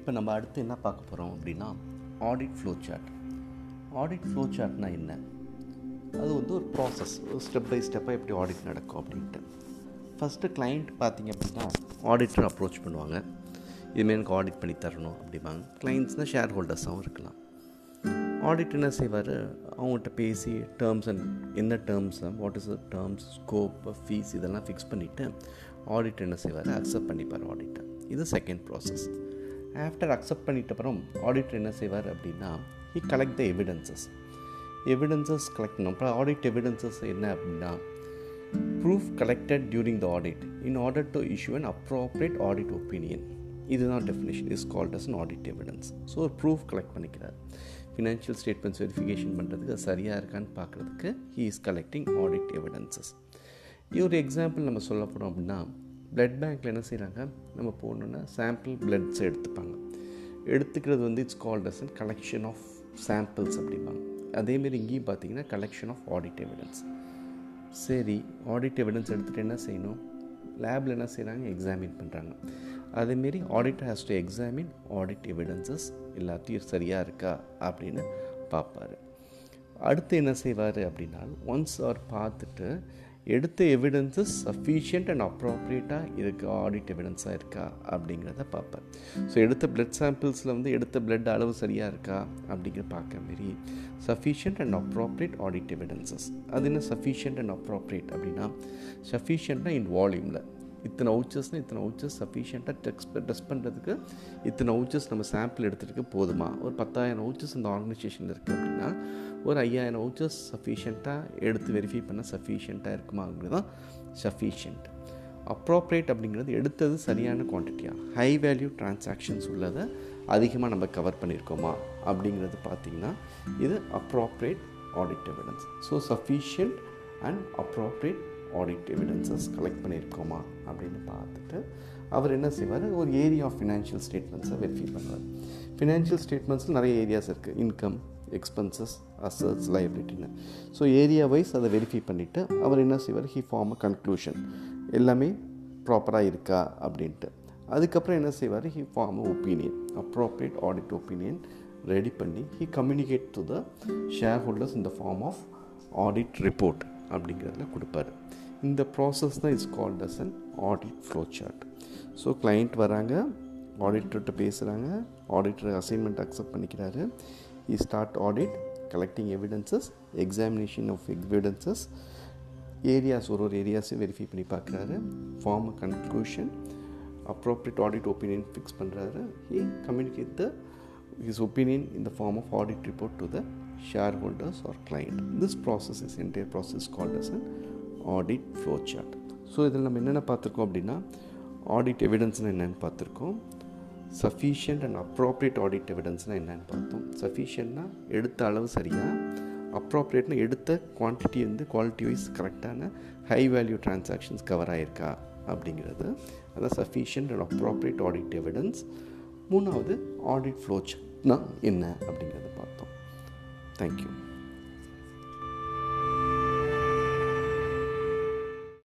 இப்போ நம்ம அடுத்து என்ன பார்க்க போகிறோம் அப்படின்னா audit flow chart audit flow சார்ட்னா என்ன? அது வந்து ஒரு ப்ராசஸ் ஸ்டெப் பை ஸ்டெப்பாக எப்படி ஆடிட் நடக்கும் அப்படின்ட்டு. ஃபஸ்ட்டு கிளைண்ட் பார்த்தீங்க அப்படின்னா ஆடிட்டர் அப்ரோச் பண்ணுவாங்க. இதுமாரி எனக்கு ஆடிட் பண்ணி தரணும் அப்படிம்பாங்க. கிளைண்ட்ஸ்னால் ஷேர் ஹோல்டர்ஸாகவும் இருக்கலாம். ஆடிட் என்ன செய்வார்? அவங்ககிட்ட பேசி டேர்ம்ஸ் அண்ட் என்ன terms what is the terms scope fees இதெல்லாம் ஃபிக்ஸ் பண்ணிவிட்டு ஆடிட் என்ன செய்வார்? அக்செப்ட் பண்ணிப்பார் ஆடிட்டர் இது செகண்ட் ப்ராசஸ் ஆஃப்டர் அக்செப்ட் பண்ணிட்ட அப்புறம் ஆடிட்டர் என்ன செய்வார் அப்படின்னா he collect the evidences evidences collect பண்ணணும் அப்புறம் ஆடிட் எவிடன்சஸ் என்ன அப்படின்னா proof collected during the audit in order to issue an appropriate audit opinion இதுதான் definition is called as an audit evidence so ஒரு ப்ரூஃப் கலெக்ட் பண்ணிக்கிறார். Financial statements verification பண்ணுறதுக்கு அது சரியாக இருக்கான்னு பார்க்குறதுக்கு he is collecting audit evidences ஒரு example நம்ம சொல்ல போகிறோம் அப்படின்னா பிளட் பேங்க்கில் என்ன செய்கிறாங்க நம்ம போகணுன்னா சாம்பிள் பிளட்ஸ் எடுத்துப்பாங்க. எடுத்துக்கிறது வந்து it's called as and collection of samples அப்படிம்பாங்க. அதேமாரி இங்கேயும் பார்த்தீங்கன்னா கலெக்ஷன் ஆஃப் ஆடிட் எவிடன்ஸ் சரி ஆடிட் எவிடன்ஸ் எடுத்துகிட்டு என்ன செய்யணும்? லேபில் என்ன செய்கிறாங்க எக்ஸாமின் பண்ணுறாங்க அதேமாரி auditor has to examine audit evidences எல்லாத்தையும் சரியாக இருக்கா? அப்படின்னு பார்ப்பார் அடுத்து என்ன செய்வார் அப்படின்னா ஒன்ஸ் அவர் பார்த்துட்டு எடுத்த எவிடன்ஸஸ் சஃபிஷியன்ட் அண்ட் அப்ராப்ரியேட்டாக இருக்கா ஆடிட் எவிடன்ஸாக இருக்கா அப்படிங்கிறத பார்ப்பேன். ஸோ எடுத்த பிளட் சாம்பிள்ஸில் வந்து எடுத்த பிளட் அளவு சரியாக இருக்கா அப்படிங்கிற பார்க்க மாரி sufficient and appropriate audit evidences அது என்ன சஃபிஷியன்ட் அண்ட் அப்ராப்ரியேட் அப்படின்னா சஃபிஷியண்ட்டாக இன் வால்யூமில் இத்தனை அவுச்சர்ஸ்னால் இத்தனை அவுச்சர்ஸ் சஃபிஷியண்ட்டாக டெக்ஸ்ட் டெஸ்ட் பண்ணுறதுக்கு இத்தனை அவுச்சர்ஸ் நம்ம சாம்பிள் எடுத்துகிட்டு போதுமா? ஒரு பத்தாயிரம் அவுச்சர்ஸ் இந்த ஆர்கனைசேஷனில் இருக்குது அப்படின்னா ஒரு ஐயாயிரம் அவுச்சர்ஸ் சஃபிஷியண்ட்டாக எடுத்து வெரிஃபை பண்ண சஃபிஷியண்ட்டாக இருக்குமா அப்படிங்கிறது தான் சஃபிஷியண்ட் அப்ராப்ரேட் அப்படிங்கிறது எடுத்தது சரியான குவான்டிட்டியாக ஹை வேல்யூ டிரான்சாக்ஷன்ஸ் உள்ளதை அதிகமாக நம்ம கவர் பண்ணியிருக்கோமா அப்படிங்கிறது பார்த்திங்கன்னா இது appropriate audit evidence so sufficient and appropriate audit evidences collect பண்ணியிருக்கோமா அப்படின்னு பார்த்துட்டு அவர் என்ன செய்வார்? ஒரு ஏரியா ஆஃப் ஃபினான்ஷியல் ஸ்டேட்மெண்ட்ஸை வெரிஃபை பண்ணுவார். ஃபினான்ஷியல் ஸ்டேட்மெண்ட்ஸில் நிறைய ஏரியாஸ் இருக்குது இன்கம் எக்ஸ்பென்சஸ் அசட்ஸ் லைபிலிட்டின்னு ஸோ ஏரியா வைஸ் அதை வெரிஃபை பண்ணிவிட்டு அவர் என்ன செய்வார்? ஹி ஃபார்ம் அ கன்க்ளூஷன் எல்லாமே ப்ராப்பராக இருக்கா அப்படின்ட்டு. அதுக்கப்புறம் என்ன செய்வார்? He form a opinion appropriate audit opinion ready பண்ணி he communicate to the share holders in the form of audit report அப்படிங்கிறதுல கொடுப்பாரு. இந்த ப்ராசஸ் தான் is called as an audit flow chart so client வராங்க ஆடிட்டர்கிட்ட பேசுகிறாங்க ஆடிட்டர் அசைன்மெண்ட் அக்செப்ட் பண்ணிக்கிறாரு. இ start audit collecting evidences examination of evidences areas ஒரு ஒரு ஏரியாஸையும் வெரிஃபை பண்ணி பார்க்குறாரு. Form conclusion appropriate audit opinion fix பண்ணுறாரு he communicate the his opinion in the form of audit report to the share holders or client this process is entire process called as an audit flow chart so இதில் நம்ம என்னென்ன பார்த்துருக்கோம் அப்படின்னா audit எவிடன்ஸ்னால் என்னென்னு பார்த்துருக்கோம். Sufficient and appropriate audit எவிடன்ஸ்னால் என்னென்னு பார்த்தோம். சஃபிஷியன்ட்னா எடுத்த அளவு சரியாக அப்ராப்ரியேட்னா எடுத்த குவான்டிட்டி வந்து குவாலிட்டி வைஸ் கரெக்டான ஹை வேல்யூ டிரான்சாக்ஷன்ஸ் கவர் ஆகிருக்கா அப்படிங்கிறது. அதான் sufficient and appropriate audit evidence மூணாவது ஆடிட் ஃப்ளோ சார்ட்னா என்ன அப்படிங்கிறது. பார்த்தோம் தேங்க்யூ